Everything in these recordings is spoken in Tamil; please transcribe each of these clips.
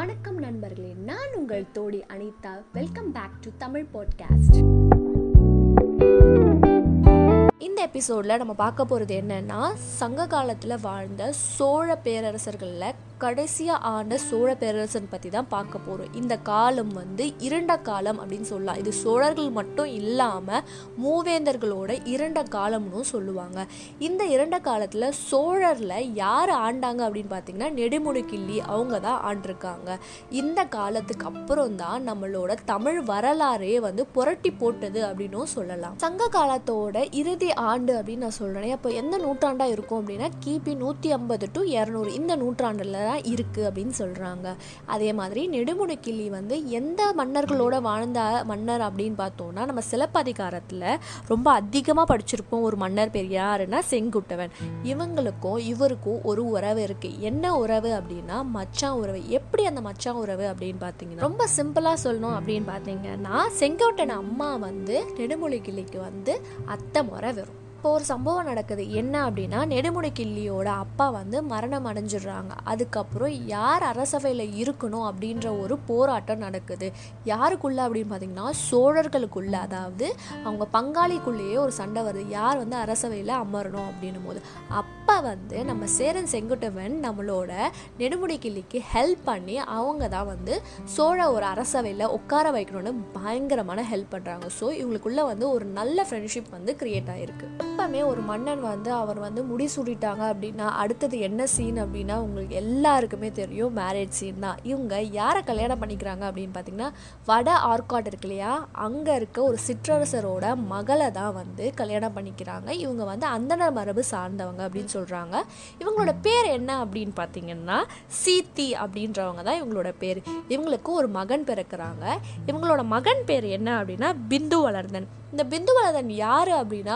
வணக்கம் நண்பர்களே நான் உங்கள் Todi Anita. Welcome back to Tamil podcast இந்த எபிசோடில் நம்ம பார்க்க போகிறது என்னன்னா சங்க காலத்தில் வாழ்ந்த சோழ பேரரசர்களில் கடைசியாக ஆண்ட சோழ பேரரசன் பற்றி தான் பார்க்க போகிறோம் இந்த காலம் வந்து இரண்ட காலம் அப்படின்னு சொல்லலாம். இது சோழர்கள் மட்டும் இல்லாமல் மூவேந்தர்களோட இருண்ட காலம்னு சொல்லுவாங்க. இந்த இரண்ட காலத்தில் சோழரில் யார் ஆண்டாங்க அப்படின்னு பார்த்தீங்கன்னா நெடுமுடிக்கிள்ளி அவங்க தான் ஆண்டிருக்காங்க. இந்த காலத்துக்கு அப்புறம் தான் நம்மளோட தமிழ் வரலாறே வந்து புரட்டி போட்டது அப்படின்னும் சொல்லலாம். சங்க காலத்தோட இறுதி ஆண்டு அப்படின்னு நான் சொல்கிறேன் அப்போ எந்த நூற்றாண்டாக இருக்கும் அப்படின்னா கிபி நூற்றி ஐம்பது டு இரநூறு. இந்த நூற்றாண்டில் தான் இருக்குது அப்படின்னு சொல்கிறாங்க அதே மாதிரி நெடுமுடி கிளி வந்து எந்த மன்னர்களோட வாழ்ந்த மன்னர் அப்படின்னு பார்த்தோம்னா நம்ம சிலப்பதிகாரத்தில் ரொம்ப அதிகமாக படிச்சிருப்போம் ஒரு மன்னர் பேர் யாருன்னா செங்குட்டவன். இவங்களுக்கும் இவருக்கும் ஒரு உறவு இருக்குது என்ன உறவு அப்படின்னா மச்சான் உறவு. எப்படி அந்த மச்சான் உறவு அப்படின்னு பார்த்தீங்கன்னா ரொம்ப சிம்பிளாக சொல்லணும் அப்படின்னு பார்த்தீங்கன்னா செங்கோட்டன் அம்மா வந்து நெடுமொழி கிளிக்கு வந்து அத்தை முறை வரும் இப்போ ஒரு சம்பவம் நடக்குது. என்ன அப்படின்னா நெடுமுடி கிள்ளியோட அப்பா வந்து மரணம் அடைஞ்சிடுறாங்க. அதுக்கப்புறம் யார் அரசவையில் இருக்கணும் அப்படின்ற ஒரு போராட்டம் நடக்குது. யாருக்குள்ள அப்படின்னு பார்த்தீங்கன்னா சோழர்களுக்குள்ள. அதாவது அவங்க பங்காளிக்குள்ளேயே ஒரு சண்டை வருது. யார் வந்து அரசவையில் அமரணும் அப்படின்னும் போது அப்போ வந்து நம்ம சேரன் செங்குட்டுவன் நம்மளோட நெடுமுடி கிள்ளிக்கு ஹெல்ப் பண்ணி அவங்க தான் வந்து சோழ ஒரு அரசவையில் உட்கார வைக்கணும்னு பயங்கரமான ஹெல்ப் பண்ணுறாங்க ஸோ இவங்களுக்குள்ள வந்து ஒரு நல்ல ஃப்ரெண்ட்ஷிப் வந்து கிரியேட் ஆகிருக்கு எப்பவுமே ஒரு மன்னன் வந்து அவர் வந்து முடிசூடிட்டாங்க அப்படின்னா அடுத்தது என்ன சீன் அப்படின்னா உங்களுக்கு எல்லாருக்குமே தெரியும் மேரேஜ் சீன் தான். இவங்க யாரை கல்யாணம் பண்ணிக்கிறாங்க அப்படின்னு பார்த்தீங்கன்னா வட ஆர்காட் இருக்கு இல்லையா? அங்கே இருக்க ஒரு சிற்றரசரோட மகளை தான் வந்து கல்யாணம் பண்ணிக்கிறாங்க. இவங்க வந்து அந்தனர் மரபு சார்ந்தவங்க அப்படின்னு சொல்கிறாங்க இவங்களோட பேர் என்ன அப்படின்னு பார்த்தீங்கன்னா சீத்தி அப்படின்றவங்க தான் இவங்களோட பேர். இவங்களுக்கு ஒரு மகன் பிறக்கிறாங்க. இவங்களோட மகன் பேர் என்ன அப்படின்னா பிந்து வளர்ந்தன் இந்த பிந்து வளர்ந்தன் யார் அப்படின்னா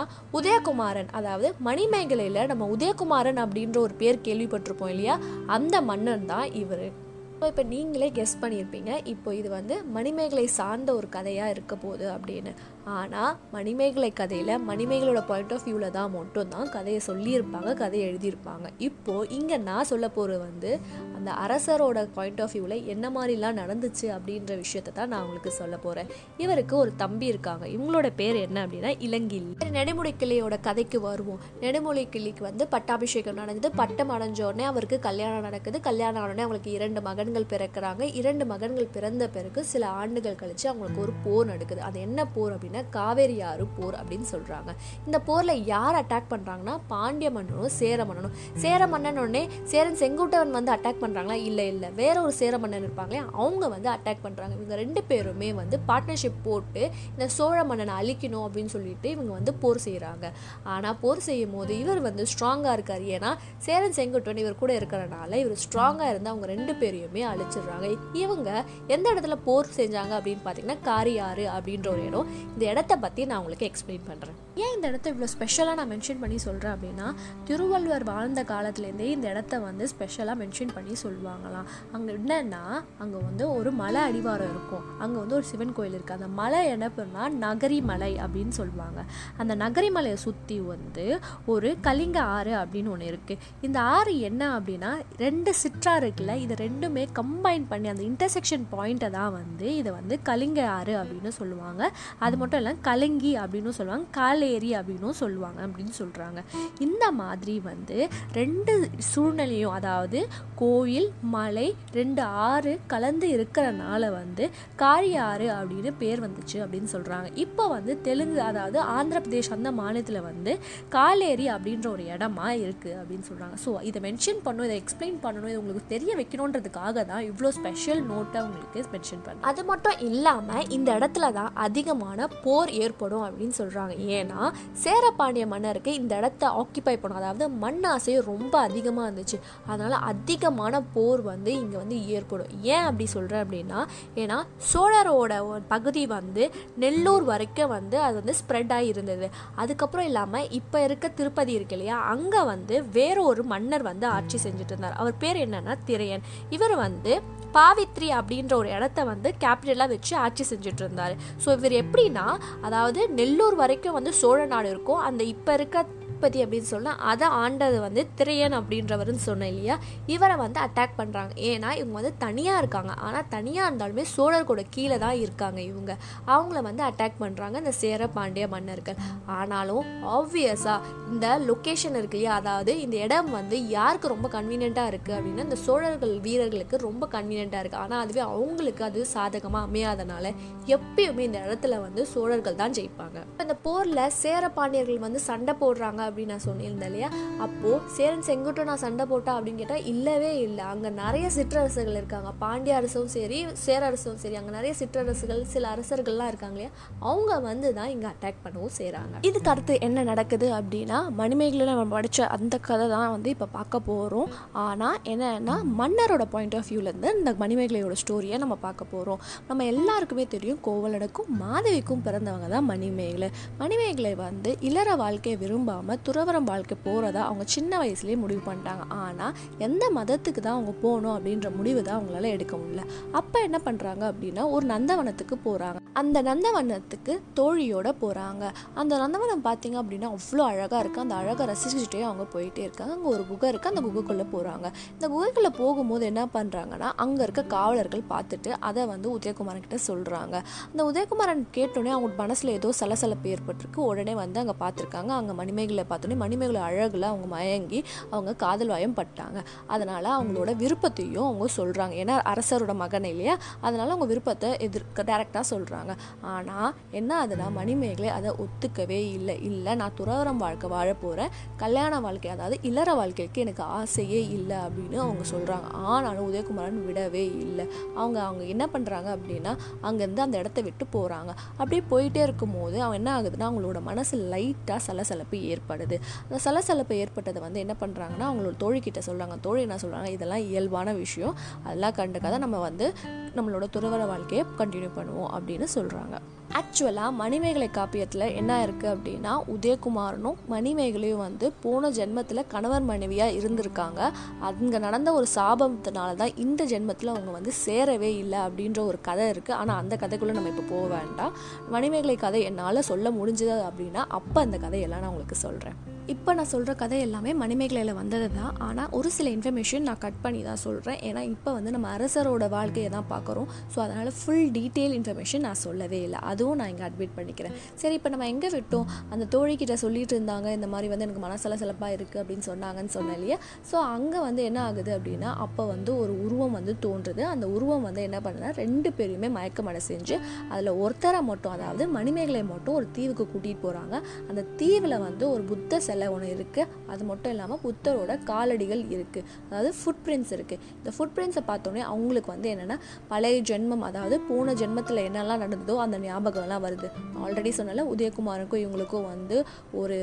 உதயகுமாரன் அதாவது மணிமேகலையில் நம்ம உதயகுமாரன் அப்படின்ற ஒரு பேர் கேள்விப்பட்டிருப்போம் இல்லையா? அந்த மன்னன் தான் இவர். இப்போ இப்போ நீங்களே கெஸ் பண்ணியிருப்பீங்க. இப்போ இது வந்து மணிமேகலை சார்ந்த ஒரு கதையாக இருக்க போகுது அப்படின்னு. ஆனால் மணிமேகலை கதையில் மணிமேகலோட பாயிண்ட் ஆஃப் வியூவில் தான் மட்டும்தான் கதையை சொல்லியிருப்பாங்க கதையை எழுதியிருப்பாங்க. இப்போது இங்கே நான் சொல்ல போகிறது வந்து அந்த அரசரோட பாயிண்ட் ஆஃப் வியூவில் என்ன மாதிரிலாம் நடந்துச்சு அப்படின்ற விஷயத்தை தான் நான் உங்களுக்கு சொல்ல போகிறேன் இவருக்கு ஒரு தம்பி இருக்காங்க. இவங்களோட பேர் என்ன அப்படின்னா இளங்கிள்ளி நெடுமுடி கிளியோட கதைக்கு வருவோம். நெடுமுடி கிளிக்கு வந்து பட்டாபிஷேகம் நடந்தது. பட்டம் அடைஞ்சோடனே அவருக்கு கல்யாணம் நடக்குது. கல்யாணம் ஆனோடனே அவங்களுக்கு இரண்டு மகன்கள் பிறக்கிறாங்க. இரண்டு மகன்கள் பிறந்த பிறகு சில ஆண்டுகள் கழித்து அவங்களுக்கு ஒரு போர் நடக்குது. அது என்ன போர் அப்படின்னா காவேரி ஆறு போர் அப்படின்னு சொல்றாங்க. இந்த போர்ல யார் அட்டாக் பண்றாங்கன்னா பாண்டிய மன்னனும் சேர மன்னனும் சேர மன்னன் உடனே சேரன் செங்குட்டவன் வந்து அட்டாக் பண்ணுறாங்களா இல்ல இல்ல. வேற ஒரு சேர மன்னன் இருப்பாங்களே அவங்க வந்து அட்டாக் பண்றாங்க. இவங்க ரெண்டு பேருமே வந்து பார்ட்னர்ஷிப் போட்டு இந்த சோழ மன்னனை அழிக்கணும் அப்படின்னு சொல்லிட்டு இவங்க வந்து போர் செய்யறாங்க. ஆனா போர் செய்யும் போது இவர் வந்து ஸ்ட்ராங்கா இருக்கார். ஏன்னா சேரன் செங்குட்டவன் இவர் கூட இருக்கிறனால இவர் ஸ்ட்ராங்கா இருந்து அவங்க ரெண்டு பேரையுமே அழிச்சிடுறாங்க. இவங்க எந்த இடத்துல போர் செஞ்சாங்க அப்படின்னு பார்த்தீங்கன்னா காரியாறு அப்படின்ற ஒரு இடம். இந்த இடத்த பற்றி நான் உங்களுக்கு எக்ஸ்பிளைன் பண்ணுறேன் ஏன் இந்த இடத்த இவ்வளோ ஸ்பெஷலாக நான் மென்ஷன் பண்ணி சொல்கிறேன் அப்படின்னா திருவள்ளுவர் வாழ்ந்த காலத்துலேருந்தே இந்த இடத்த வந்து ஸ்பெஷலாக மென்ஷன் பண்ணி சொல்லுவாங்களாம். அங்கே என்னென்னா அங்கே வந்து ஒரு மலை அடிவாரம் இருக்கும். அங்கே வந்து ஒரு சிவன் கோயில் இருக்குது அந்த மலை என்ன பண்ணா நகரி மலை அப்படின்னு சொல்லுவாங்க. அந்த நகரி மலையை சுற்றி வந்து ஒரு கலிங்க ஆறு அப்படின்னு ஒன்று இருக்குது இந்த ஆறு என்ன அப்படின்னா ரெண்டு சிற்றாறு இருக்குல்ல இது ரெண்டுமே கம்பைன் பண்ணி அந்த இன்டர்செக்ஷன் பாயிண்ட்டை தான் வந்து இதை வந்து கலிங்க ஆறு அப்படின்னு சொல்லுவாங்க. அது மட்டும் இல்லை கலங்கி அப்படின்னு சொல்லுவாங்க காலேரி அப்படின்னும் சொல்லுவாங்க அப்படின்னு சொல்கிறாங்க இந்த மாதிரி வந்து ரெண்டு சூழ்நிலையும் அதாவது கோயில் மலை ரெண்டு ஆறு கலந்து இருக்கிறனால வந்து காரியாறு அப்படின்னு பேர் வந்துச்சு அப்படின்னு சொல்கிறாங்க இப்போ வந்து தெலுங்கு அதாவது ஆந்திர பிரதேஷ் அந்த மாநிலத்தில் வந்து காலேரி அப்படின்ற ஒரு இடமா இருக்குது அப்படின்னு சொல்கிறாங்க ஸோ இதை மென்ஷன் பண்ணணும் இதை எக்ஸ்பிளைன் பண்ணணும் இது உங்களுக்கு தெரிய வைக்கணுன்றதுக்காக தான் இவ்வளோ ஸ்பெஷல் நோட்டை உங்களுக்கு மென்ஷன் பண்ண அது மட்டும் இல்லாமல் இந்த இடத்துல தான் அதிகமான போர் ஏற்படும் அப்படின்னு சொல்கிறாங்க ஏன்னா சேரப்பாண்டிய மன்னருக்கு இந்த இடத்த ஆக்கிபை பண்ணும் அதாவது மண்ணாசை ரொம்ப அதிகமாக இருந்துச்சு. அதனால் அதிகமான போர் வந்து இங்கே வந்து ஏற்படும். ஏன் அப்படி சொல்கிறேன் அப்படின்னா ஏன்னா சோழரோட பகுதி வந்து நெல்லூர் வரைக்கும் வந்து அது வந்து ஸ்ப்ரெட் ஆகி இருந்தது. அதுக்கப்புறம் இல்லாமல் இப்போ இருக்க திருப்பதி இருக்கு இல்லையா? அங்கே வந்து வேற ஒரு மன்னர் வந்து ஆட்சி செஞ்சுட்டு இருந்தார் அவர் பேர் என்னன்னா திரையன். இவர் வந்து பாவித்ரி அப்படின்ற ஒரு இடத்த வந்து கேபிட்டலாக வச்சு ஆட்சி செஞ்சுட்டு இருந்தார் ஸோ இவர் எப்படின்னா அதாவது நெல்லூர் வரைக்கும் வந்து சோழ நாடு இருக்கும். அந்த இப்போ இருக்க திரௌபதி அப்படின்னு சொன்னால் அதை ஆண்டது வந்து திரையன் அப்படின்றவர்னு சொன்னேன் இல்லையா? இவரை வந்து அட்டாக் பண்ணுறாங்க ஏன்னா இவங்க வந்து தனியாக இருக்காங்க. ஆனால் தனியாக இருந்தாலுமே சோழர் கூட கீழே தான் இருக்காங்க இவங்க. அவங்கள வந்து அட்டாக் பண்ணுறாங்க இந்த சேர பாண்டிய மன்னர்கள். ஆனாலும் ஆப்வியஸாக இந்த லொக்கேஷன் இருக்கு இல்லையா? அதாவது இந்த இடம் வந்து யாருக்கு ரொம்ப கன்வீனியண்ட்டாக இருக்குது அப்படின்னா இந்த சோழர்கள் வீரர்களுக்கு ரொம்ப கன்வீனியண்ட்டாக இருக்குது ஆனால் அதுவே அவங்களுக்கு அது சாதகமாக அமையாதனால எப்பயுமே இந்த இடத்துல வந்து சோழர்கள் தான் ஜெயிப்பாங்க. இந்த போரில் சேர பாண்டியர்கள் வந்து சண்டை போடுறாங்க அப்படின்னு நான் சொல்லியிருந்தேன் இல்லையா? அப்போது சேரன் செங்குட்டும் நான் சண்டை போட்டா அப்படின்னு கேட்டால் இல்லவே இல்லை. அங்கே நிறைய சிற்றரசுகள் இருக்காங்க. பாண்டிய அரசும் சரி சேர அரசும் சரி அங்கே நிறைய சிற்றரசுகள் சில அரசர்கள்லாம் இருக்காங்க இல்லையா? அவங்க வந்து தான் இங்கே அட்டாக் பண்ணவும் செய்கிறாங்க இதுக்கு அடுத்து என்ன நடக்குது அப்படின்னா மணிமேகலை நம்ம படித்த அந்த கதை தான் வந்து இப்போ பார்க்க போகிறோம் ஆனால் என்னன்னா மன்னரோட பாயிண்ட் ஆஃப் வியூலேருந்து இந்த மணிமேகலையோட ஸ்டோரியை நம்ம பார்க்க போகிறோம் நம்ம எல்லாருக்குமே தெரியும் கோவலனுக்கும் மாதவிக்கும் பிறந்தவங்க தான் மணிமேகலை. மணிமேகலை வந்து இளர வாழ்க்கையை விரும்பாமல் துறவரம் வாழ்க்கை போகிறதா அவங்க சின்ன வயசுலேயே முடிவு பண்ணிட்டாங்க. ஆனால் எந்த மதத்துக்கு தான் அவங்க போகணும் அப்படின்ற முடிவு தான் அவங்களால எடுக்க முடியல. அப்போ என்ன பண்ணுறாங்க அப்படின்னா ஒரு நந்தவனத்துக்கு போகிறாங்க அந்த நந்தவனத்துக்கு தோழியோட போகிறாங்க அந்த நந்தவனம் பார்த்தீங்க அப்படின்னா அவ்வளோ அழகாக இருக்குது அந்த அழகை ரசிச்சுட்டே அவங்க போயிட்டே இருக்காங்க. அங்கே ஒரு குகை இருக்குது அந்த குகைக்குள்ளே போகிறாங்க இந்த குகைக்குள்ளே போகும்போது என்ன பண்ணுறாங்கன்னா அங்கே இருக்க காவலர்கள் பார்த்துட்டு அதை வந்து உதயகுமாரன் கிட்ட சொல்கிறாங்க அந்த உதயகுமாரன் கேட்டோடனே அவங்க மனசில் ஏதோ சலசலப்பு ஏற்பட்டிருக்கு. உடனே வந்து அங்கே பார்த்துருக்காங்க. அங்கே மணிமேகலை பார்த்தோன்னே மணிமேகலை அழகில் அவங்க மயங்கி அவங்க காதல் வாயம் பட்டாங்க. அதனால் அவங்களோட விருப்பத்தையும் அவங்க சொல்கிறாங்க ஏன்னா அரசரோட மகன் இல்லையா? அதனால் அவங்க விருப்பத்தை எதிர்க்க டேரெக்டாக சொல்கிறாங்க ஆனால் என்ன அதுனா மணிமேகலை அதை ஒத்துக்கவே இல்லை. இல்லை நான் துறவரம் வாழ்க்கை வாழ போகிறேன் கல்யாண வாழ்க்கை அதாவது இல்லற வாழ்க்கைக்கு எனக்கு ஆசையே இல்லை அப்படின்னு அவங்க சொல்கிறாங்க ஆனாலும் உதயகுமாரன் விடவே இல்லை. அவங்க அவங்க என்ன பண்ணுறாங்க அப்படின்னா அங்கேருந்து அந்த இடத்த விட்டு போகிறாங்க அப்படியே போயிட்டே இருக்கும்போது அவன் என்ன ஆகுதுன்னா அவங்களோட மனசு லைட்டாக சலசலப்பு ஏற்படுது. அந்த சலசலப்பு ஏற்பட்டதை வந்து என்ன பண்ணுறாங்கன்னா அவங்களோட தோழிக்கிட்ட சொல்கிறாங்க தோழி என்ன சொல்கிறாங்க இதெல்லாம் இயல்பான விஷயம். அதெல்லாம் கண்டுக்காத நம்ம வந்து நம்மளோட துறவர வாழ்க்கையை கண்டினியூ பண்ணுவோம் அப்படின்னு சொல்கிறாங்க ஆக்சுவலாக மணிமேகலை காப்பியத்தில் என்ன இருக்குது அப்படின்னா உதயகுமாரனும் மணிமேகலையும் வந்து போன ஜென்மத்தில் கணவர் மனைவியாக இருந்திருக்காங்க. அங்கே நடந்த ஒரு சாபத்தினால தான் இந்த ஜென்மத்தில் அவங்க வந்து சேரவே இல்லை அப்படின்ற ஒரு கதை இருக்குது ஆனால் அந்த கதைக்குள்ளே நம்ம இப்போ போக வேண்டாம். மணிமேகலை கதை என்னால் சொல்ல முடிஞ்சது அப்படின்னா அப்போ அந்த கதையெல்லாம் நான் உங்களுக்கு சொல்கிறேன் இப்போ நான் சொல்கிற கதை எல்லாமே மணிமேகலையில் வந்தது தான் ஆனால் ஒரு சில இன்ஃபர்மேஷன் நான் கட் பண்ணி தான் சொல்கிறேன் ஏன்னா இப்போ வந்து நம்ம அரசரோட வாழ்க்கையை தான் பார்க்குறோம். ஸோ அதனால் ஃபுல் டீட்டெயில் இன்ஃபர்மேஷன் நான் சொல்லவே இல்லை. அதுவும் நான் இங்கே அட்மிட் பண்ணிக்கிறேன். சரி இப்போ நம்ம எங்கே விட்டோம்? அந்த தோழிக்கிட்ட சொல்லிட்டு இருந்தாங்க. இந்த மாதிரி வந்து எனக்கு மனசல சிலப்பாக இருக்குது அப்படின்னு சொன்னாங்கன்னு சொன்னேன் இல்லையா? ஸோ அங்கே வந்து என்ன ஆகுது அப்படின்னா அப்போ வந்து ஒரு உருவம் வந்து தோன்றுது. அந்த உருவம் வந்து என்ன பண்ணுன்னா ரெண்டு பேரையுமே மயக்கமடை செஞ்சு அதில் ஒருத்தரை மட்டும் அதாவது மணிமேகலை மட்டும் ஒரு தீவுக்கு கூட்டிகிட்டு போகிறாங்க அந்த தீவில் வந்து ஒரு புத்த சிலை ஒன்று இருக்குது அது மட்டும் இல்லாமல் புத்தரோட காலடிகள் இருக்குது அதாவது ஃபுட் பிரிண்ட்ஸ் இருக்குது இந்த ஃபுட் பிரிண்ட்ஸை பார்த்தோன்னே அவங்களுக்கு வந்து என்னென்னா பழைய ஜென்மம் அதாவது போன ஜென்மத்தில் என்னெல்லாம் நடந்ததோ அந்த ஞாபகம்லாம் வருது. ஆல்ரெடி சொன்னால உதயகுமாருக்கும் இவங்களுக்கும் வந்து ஒரு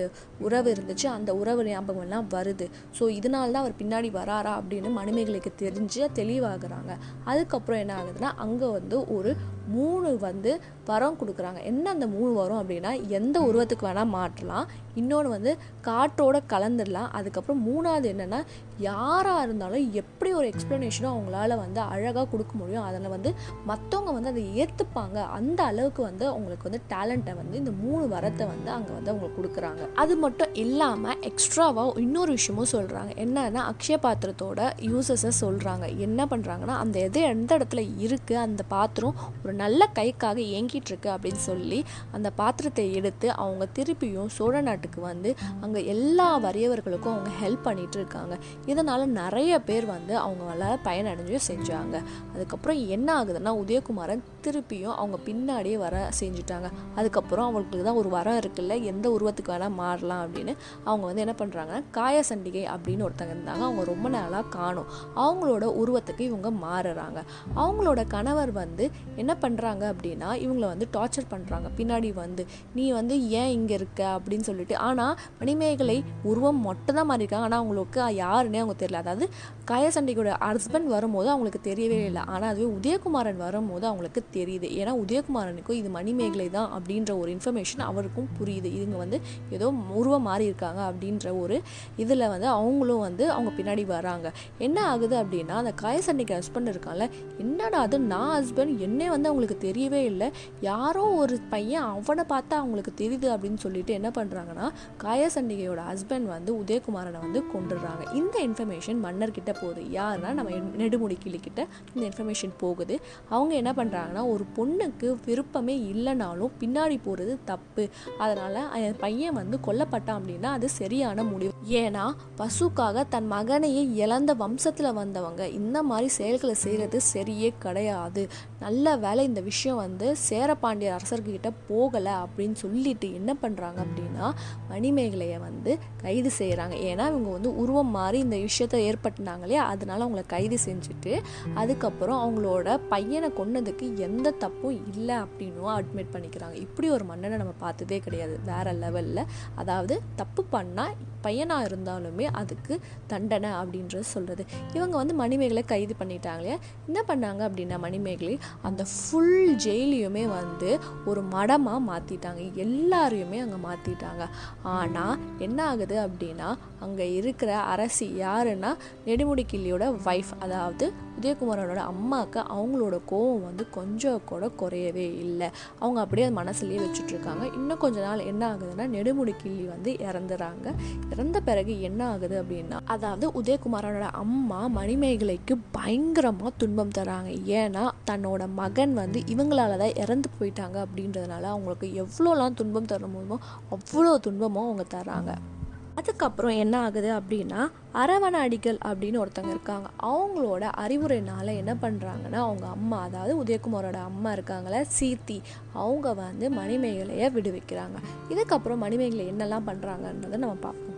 உறவு இருந்துச்சு. அந்த உறவு ஞாபகம்லாம் வருது. ஸோ இதனால தான் அவர் பின்னாடி வராரா அப்படின்னு மணிமேகலைக்கு தெரிஞ்சு தெளிவாகிறாங்க. அதுக்கப்புறம் என்ன ஆகுதுன்னா அங்கே வந்து ஒரு மூணு வந்து வரம் கொடுக்குறாங்க. என்ன அந்த மூணு வரம் அப்படின்னா எந்த உருவத்துக்கு வேணால் மாற்றலாம். இன்னொன்று வந்து காற்றோட கலந்துடலாம் அதுக்கப்புறம் மூணாவது என்னென்னா யாராக இருந்தாலும் எப்படி ஒரு எக்ஸ்ப்ளனேஷனோ அவங்களால வந்து அழகாக கொடுக்க முடியும் அதில் வந்து மற்றவங்க வந்து அதை ஏற்றுப்பாங்க அந்த அளவுக்கு வந்து அவங்களுக்கு வந்து டேலண்ட்டை வந்து இந்த மூணு வரத்தை வந்து அங்கே வந்து அவங்களுக்கு கொடுக்குறாங்க. அது மட்டும் இல்லாமல் எக்ஸ்ட்ராவாக இன்னொரு விஷயமும் சொல்கிறாங்க என்னன்னா அக்ஷய பாத்திரத்தோட யூசஸை சொல்கிறாங்க என்ன பண்ணுறாங்கன்னா அந்த எது எந்த இடத்துல இருக்குது அந்த பாத்திரம் ஒரு நல்ல கைக்காக இயங்கிட்டு இருக்கு அப்படின்னு சொல்லி அந்த பாத்திரத்தை எடுத்து அவங்க திருப்பியும் சோழ நாட்டுக்கு வந்து அங்கே எல்லா வறியவர்களுக்கும் அவங்க ஹெல்ப் பண்ணிட்டு இருக்காங்க. இதனால் நிறைய பேர் வந்து அவங்களால பயனடைஞ்சும் செஞ்சாங்க. அதுக்கப்புறம் என்ன ஆகுதுன்னா உதயகுமாரன் திருப்பியும் அவங்க பின்னாடியே வர செஞ்சுட்டாங்க. அதுக்கப்புறம் அவங்களுக்கு தான் ஒரு வரம் இருக்குல்ல எந்த உருவத்துக்கு வேணால் மாறலாம் அப்படின்னு அவங்க வந்து என்ன பண்ணுறாங்கன்னா காய சண்டிகை அப்படின்னு ஒருத்தங்க இருந்தாங்க. அவங்க ரொம்ப நாளாக காணும். அவங்களோட உருவத்துக்கு இவங்க மாறுறாங்க. அவங்களோட கணவர் வந்து என்ன பண்ணுறாங்க அப்படின்னா இவங்கள வந்து டார்ச்சர் பண்ணுறாங்க பின்னாடி வந்து நீ வந்து ஏன் இங்கே இருக்க? அப்படின்னு சொல்லிட்டு. ஆனால் மணிமேகலை உருவம் மட்டும் தான் மாறியிருக்காங்க. ஆனால் அவங்களுக்கு யாருன்னே அவங்க தெரியல. அதாவது காயசண்டிகையோட ஹஸ்பண்ட் வரும்போது அவங்களுக்கு தெரியவே இல்லை. ஆனால் அதுவே உதயகுமாரன் வரும்போது அவங்களுக்கு தெரியுது. ஏன்னா உதயகுமாரனுக்கும் இது மணிமேகலை தான் அப்படின்ற ஒரு இன்ஃபர்மேஷன் அவருக்கும் புரியுது. இதுங்க வந்து ஏதோ உருவம் மாறி இருக்காங்க அப்படின்ற ஒரு இதில் வந்து அவங்களும் வந்து அவங்க பின்னாடி வராங்க. என்ன ஆகுது அப்படின்னா அந்த காயசண்டிக்கு ஹஸ்பண்ட் இருக்கான்ல. என்னடா அது? நான் ஹஸ்பண்ட் என்னே வந்து அவங்களுக்கு தெரியவே இல்லை. யாரோ ஒரு பையன் அவனை பார்த்தா அவங்களுக்கு தெரியுது அப்படின்னு சொல்லிட்டு என்ன பண்ணுறாங்கன்னா காயசண்டிகையோட ஹஸ்பண்ட் வந்து உதயகுமாரனை வந்து கொண்டுடுறாங்க இந்த இன்ஃபர்மேஷன் மன்னர்கிட்ட போகுது. யாருன்னா நம்ம நெடுமுடி கிளிக்கிட்ட இந்த இன்ஃபர்மேஷன் போகுது. அவங்க என்ன பண்ணுறாங்கன்னா ஒரு பொண்ணுக்கு விருப்பமே இல்லைனாலும் பின்னாடி போகிறது தப்பு. அதனால் என் பையன் வந்து கொல்லப்பட்டான் அப்படின்னா அது சரியான முடிவு. ஏன்னா பசுக்காக தன் மகனையே இழந்த வம்சத்தில் வந்தவங்க இந்த மாதிரி செயல்களை செய்கிறது சரியே கிடையாது. நல்ல வேலை இந்த விஷயம் வந்து சேரபாண்டிய அரசர்கிட்ட போகலை அப்படின்னு சொல்லிட்டு என்ன பண்ணுறாங்க அப்படின்னா மணிமேகலையை வந்து கைது செய்கிறாங்க ஏன்னா இவங்க வந்து உருவம் மாறி இந்த விஷயத்த ஏற்பட்டுனாங்களே அதனால் அதனால அவங்கள கைது செஞ்சுட்டு அதுக்கப்புறம் அவங்களோட பையனை கொன்னதுக்கு எந்த தப்பும் இல்லை அப்படின்னும் அட்மிட் பண்ணிக்கிறாங்க. இப்படி ஒரு மன்னனை நம்ம பார்த்ததே கிடையாது. வேற லெவலில் அதாவது தப்பு பண்ணால் பையனாக இருந்தாலுமே அதுக்கு தண்டனை அப்படின்றது சொல்கிறது இவங்க வந்து மணிமேகலை கைது பண்ணிட்டாங்களே என்ன பண்ணாங்க அப்படின்னா மணிமேகலை அந்த ஃபுல் ஜெயிலையுமே வந்து ஒரு மடமாக மாற்றிட்டாங்க எல்லாரையுமே அங்கே மாற்றிட்டாங்க ஆனால் என்ன ஆகுது அப்படின்னா அங்கே இருக்கிற அரசிய யாருன்னா நெடுமுடி கிள்ளியோட ஒய்ஃப் அதாவது உதயகுமாரனோட அம்மாவுக்கு அவங்களோட கோவம் வந்து கொஞ்சம் கூட குறையவே இல்லை. அவங்க அப்படியே மனசுலேயே வச்சுட்ருக்காங்க. இன்னும் கொஞ்ச நாள் என்ன ஆகுதுன்னா நெடுமுடி கிள்ளி வந்து இறந்துறாங்க. இறந்த பிறகு என்ன ஆகுது அப்படின்னா அதாவது உதயகுமாரனோட அம்மா மணிமேகலைக்கு பயங்கரமாக துன்பம் தராங்க. ஏன்னா தன்னோட மகன் வந்து இவங்களால தான் இறந்து போயிட்டாங்க அப்படின்றதுனால அவங்களுக்கு எவ்வளோலாம் துன்பம் தர முடியுமோ அவ்வளோ துன்பமும் அவங்க தராங்க அதுக்கப்புறம் என்ன ஆகுது அப்படின்னா அரவண அடிகள் அப்படின்னு ஒருத்தங்க இருக்காங்க. அவங்களோட அறிவுரைனால என்ன பண்ணுறாங்கன்னா அவங்க அம்மா அதாவது உதயகுமாரோட அம்மா இருக்காங்களே சீர்த்தி அவங்க வந்து மணிமேகலையை விடுவிக்கிறாங்க. இதுக்கப்புறம் மணிமேகலை என்னெல்லாம் பண்ணுறாங்கன்றதை நம்ம பார்ப்போம்.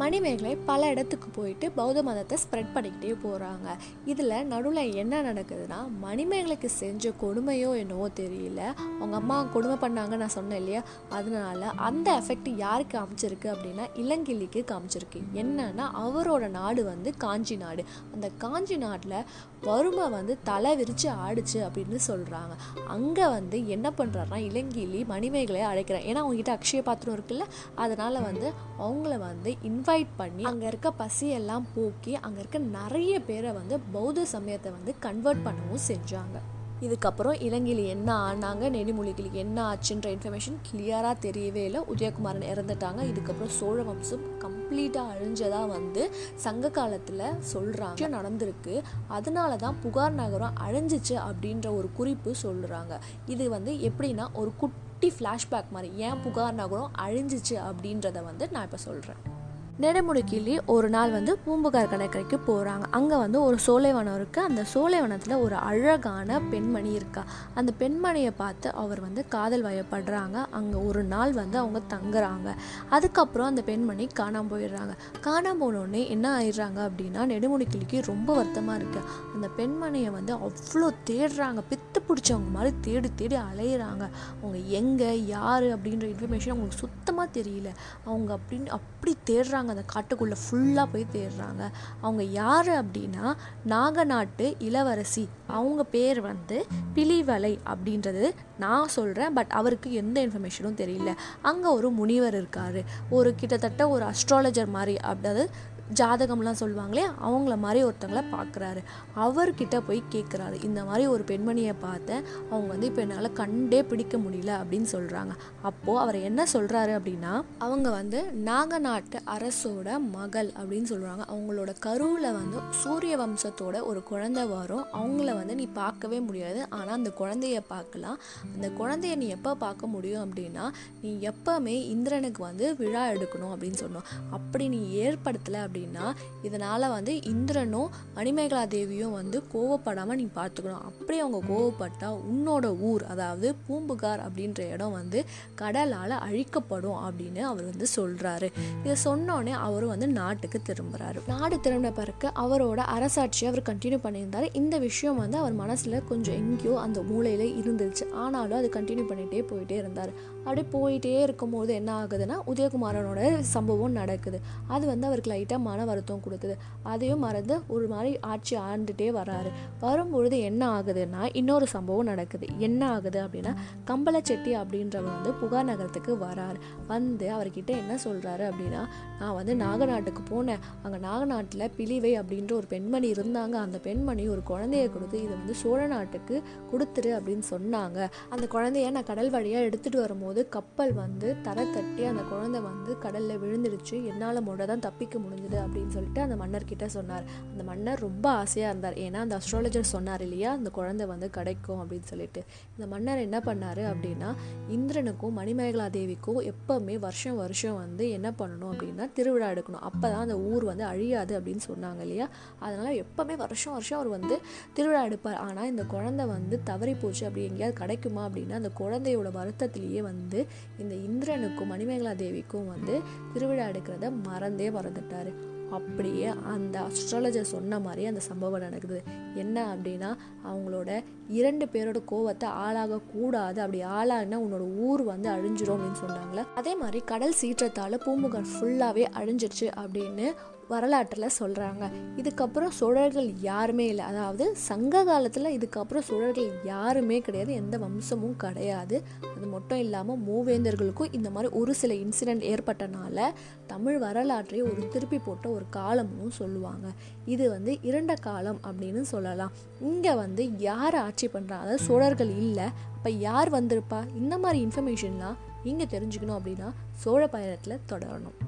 மணிமேகலை பல இடத்துக்கு போயிட்டு பௌத்த மதத்தை ஸ்ப்ரெட் பண்ணிக்கிட்டே போகிறாங்க இதில் நடுவில் என்ன நடக்குதுன்னா மணிமேகலைக்கு செஞ்ச கொடுமையோ என்னவோ தெரியல. அவங்க அம்மா கொடுமை பண்ணாங்க நான் சொன்னேன் இல்லையா? அதனால அந்த எஃபெக்ட் யாருக்கு காமிச்சிருக்கு அப்படின்னா இளங்கிள்ளிக்கு காமிச்சிருக்கு. என்னன்னா அவரோட நாடு வந்து காஞ்சி நாடு. அந்த காஞ்சி நாட்டில் வறுமை வந்து தலை விரித்து ஆடுச்சு அப்படின்னு சொல்கிறாங்க அங்கே வந்து என்ன பண்ணுறாருனா இளங்கிலி மணிமேகலை அழைக்கிறான் ஏன்னா அவங்ககிட்ட அக்ஷய பாத்திரம் இருக்குல்ல? அதனால் வந்து அவங்கள வந்து இன் இன்வைட் பண்ணி அங்கே இருக்க பசியெல்லாம் போக்கி அங்கே இருக்க நிறைய பேரை வந்து பௌத்த சமயத்தை வந்து கன்வெர்ட் பண்ணவும் செஞ்சாங்க. இதுக்கப்புறம் இலங்கையில் என்ன ஆனாங்க நெடுமொழிகளுக்கு என்ன ஆச்சுன்ற இன்ஃபர்மேஷன் கிளியராக தெரியவே இல்லை. உதயகுமாரன் இறந்துட்டாங்க. இதுக்கப்புறம் சோழ வம்சம் கம்ப்ளீட்டாக அழிஞ்சதாக வந்து சங்க காலத்தில் சொல்கிறாங்க நடந்திருக்கு. அதனால தான் புகார் நகரம் அழிஞ்சிச்சு அப்படின்ற ஒரு குறிப்பு சொல்கிறாங்க இது வந்து எப்படின்னா ஒரு குட்டி ஃப்ளாஷ்பேக் மாதிரி. ஏன் புகார் நகரம் அழிஞ்சிச்சு அப்படின்றத வந்து நான் இப்போ சொல்கிறேன் நெடுமுடிக்கிளி ஒரு நாள் வந்து பூம்புகார் கடற்கரைக்கு போகிறாங்க அங்கே வந்து ஒரு சோலைவனம் இருக்குது அந்த சோலைவனத்தில் ஒரு அழகான பெண்மணி இருக்கா. அந்த பெண்மணியை பார்த்து அவர் வந்து காதல் வயப்படுறாங்க. அங்கே ஒரு நாள் வந்து அவங்க தங்குறாங்க. அதுக்கப்புறம் அந்த பெண்மணி காணாமல் போயிடுறாங்க. காணாமல் போனோடனே என்ன ஆயிடுறாங்க அப்படின்னா நெடுமுடிக்கிளிக்கு ரொம்ப வருத்தமாக இருக்குது அந்த பெண்மணியை வந்து அவ்வளோ தேடுறாங்க. பித்து பிடிச்சவங்க மாதிரி தேடி தேடி அலையிறாங்க. அவங்க எங்கே யார் அப்படின்ற இன்ஃபர்மேஷன் அவங்களுக்கு சுத்தமாக தெரியல. அவங்க அப்படின்னு அப்படி தேடுறாங்க. அந்த காட்டுக்குள்ளே ஃபுல்லாக போய் தேடுறாங்க. அவங்க யார் அப்படின்னா நாகநாட்டு இளவரசி. அவங்க பேர் வந்து பிலிவலை அப்படின்றது நான் சொல்கிறேன் பட் அவருக்கு எந்த இன்ஃபர்மேஷனும் தெரியல. அங்கே ஒரு முனிவர் இருக்கார். ஒரு கிட்டத்தட்ட ஒரு அஸ்ட்ராலஜர் மாதிரி அதாவது ஜாதகம்லாம் சொல்லுவாங்களே அவங்கள மாதிரி ஒருத்தவங்களை பார்க்குறாரு அவர்கிட்ட போய் கேட்குறாரு இந்த மாதிரி ஒரு பெண்மணியை பார்த்தேன் அவங்க வந்து இப்போ என்னால் கண்டே பிடிக்க முடியல அப்படின்னு சொல்கிறாங்க அப்போது அவர் என்ன சொல்கிறாரு அப்படின்னா அவங்க வந்து நாகநாட்டு அரசோட மகள் அப்படின்னு சொல்கிறாங்க அவங்களோட கருவில் வந்து சூரிய வம்சத்தோட ஒரு குழந்தை வரும். அவங்கள வந்து நீ பார்க்கவே முடியாது. ஆனால் அந்த குழந்தைய பார்க்கலாம். அந்த குழந்தைய நீ எப்போ பார்க்க முடியும் அப்படின்னா நீ எப்போவுமே இந்திரனுக்கு வந்து விழா எடுக்கணும் அப்படின்னு சொன்னோம் அப்படி நீ ஏற்படுத்தலை அப்படின்னா இதனால் வந்து இந்திரனும் மணிமேகலா தேவியும் வந்து கோவப்படாமல் நீ பார்த்துக்கணும் அப்படி அவங்க கோவப்பட்டால் உன்னோட ஊர் அதாவது பூம்புகார் அப்படின்ற இடம் வந்து கடலால் அழிக்கப்படும் அப்படின்னு அவர் வந்து சொல்கிறாரு இதை சொன்னோடனே அவரும் வந்து நாட்டுக்கு திரும்புகிறாரு நாடு திரும்பின பிறகு அவரோட அரசாட்சியை அவர் கண்டினியூ பண்ணியிருந்தார். இந்த விஷயம் வந்து அவர் மனசில் கொஞ்சம் எங்கேயோ அந்த மூலையில் இருந்துச்சு. ஆனாலும் அது கண்டினியூ பண்ணிகிட்டே போயிட்டே இருந்தார். அப்படி போயிட்டே இருக்கும்போது என்ன ஆகுதுன்னா உதயகுமாரனோட சம்பவம் நடக்குது. அது வந்து அவருக்கு லைட்டாக மன வருத்தம் கொடுக்குது. அதையும் மறந்து ஒரு மாதிரி ஆட்சி ஆண்டுட்டே வராரு வரும்பொழுது என்ன ஆகுதுன்னா இன்னொரு சம்பவம் நடக்குது. என்ன ஆகுது அப்படின்னா கம்பளச்செட்டி அப்படின்றவர் வந்து புகார் நகரத்துக்கு வராரு. வந்து அவர்கிட்ட என்ன சொல்கிறாரு அப்படின்னா நான் வந்து நாகநாட்டுக்கு போனேன். அங்கே நாகநாட்டில் பிலிவை அப்படின்ற ஒரு பெண்மணி இருந்தாங்க. அந்த பெண்மணி ஒரு குழந்தைய கொடுத்து இதை வந்து சோழ நாட்டுக்கு கொடுத்துரு அப்படின்னு சொன்னாங்க. அந்த குழந்தைய நான் கடல் வழியாக எடுத்துகிட்டு வரும்போது கப்பல் வந்து தரை தட்டி அந்த குழந்தை வந்து கடலில் விழுந்துடுச்சு. என்னால் முறை தான் தப்பிக்க முடிஞ்சுது. அப்படின்னு சொல்லிட்டு அந்த மன்னர்கிட்ட சொன்னார். அந்த மன்னர் ரொம்ப ஆசையாக இருந்தார். ஏன்னா அந்த அஸ்ட்ராலஜர் சொன்னார் இல்லையா? அந்த குழந்தை வந்து கிடைக்கும் அப்படின்னு சொல்லிட்டு. இந்த மன்னர் என்ன பண்ணார் அப்படின்னா இந்திரனுக்கும் மணிமேகலா தேவிக்கும் எப்போவுமே வருஷம் வருஷம் வந்து என்ன பண்ணணும் அப்படின்னா திருவிழா எடுக்கணும். அப்போ தான் அந்த ஊர் வந்து அழியாது அப்படின்னு சொன்னாங்க இல்லையா? அதனால் எப்போவுமே வருஷம் வருஷம் அவர் வந்து திருவிழா எடுப்பார். ஆனால் இந்த குழந்தை வந்து தவறி போச்சு அப்படி எங்கேயாவது கிடைக்குமா அப்படின்னா அந்த குழந்தையோட வருத்தத்திலேயே வந்து இந்த இந்திரனுக்கும் மணிமேகலா தேவிக்கும் வந்து திருவிழா எடுக்கிறத மறந்தே மறந்துட்டார். அப்படியே அந்த அஸ்ட்ராலஜர் சொன்ன மாதிரி அந்த சம்பவம் நடக்குது. என்ன அப்படின்னா அவங்களோட இரண்டு பேரோட கோவத்தை ஆளாக கூடாது. அப்படி ஆளாகினா உன்னோட ஊர் வந்து அழிஞ்சிரும் அப்படின்னு சொன்னாங்களே. அதே மாதிரி கடல் சீற்றத்தால் பூம்புகார் ஃபுல்லாகவே அழிஞ்சிருச்சு அப்படின்னு வரலாற்றில் சொல்கிறாங்க இதுக்கப்புறம் சோழர்கள் யாருமே இல்லை. அதாவது சங்க காலத்தில் இதுக்கப்புறம் சோழர்கள் யாருமே கிடையாது. எந்த வம்சமும் கிடையாது. அது மட்டும் இல்லாமல் மூவேந்தர்களுக்கும் இந்த மாதிரி ஒரு சில இன்சிடெண்ட் ஏற்பட்டனால தமிழ் வரலாற்றை ஒரு திருப்பி போட்ட ஒரு காலம்னு சொல்லுவாங்க. இது வந்து இரண்ட காலம் அப்படின்னு சொல்லலாம். இங்கே வந்து யார் ஆட்சி பண்ணுறாங்க அதாவது சோழர்கள் இல்லை. அப்போ யார் வந்திருப்பா? இந்த மாதிரி இன்ஃபர்மேஷன்லாம் நீங்கள் தெரிஞ்சுக்கணும் அப்படின்னா சோழ பயணத்தில் தொடரணும்.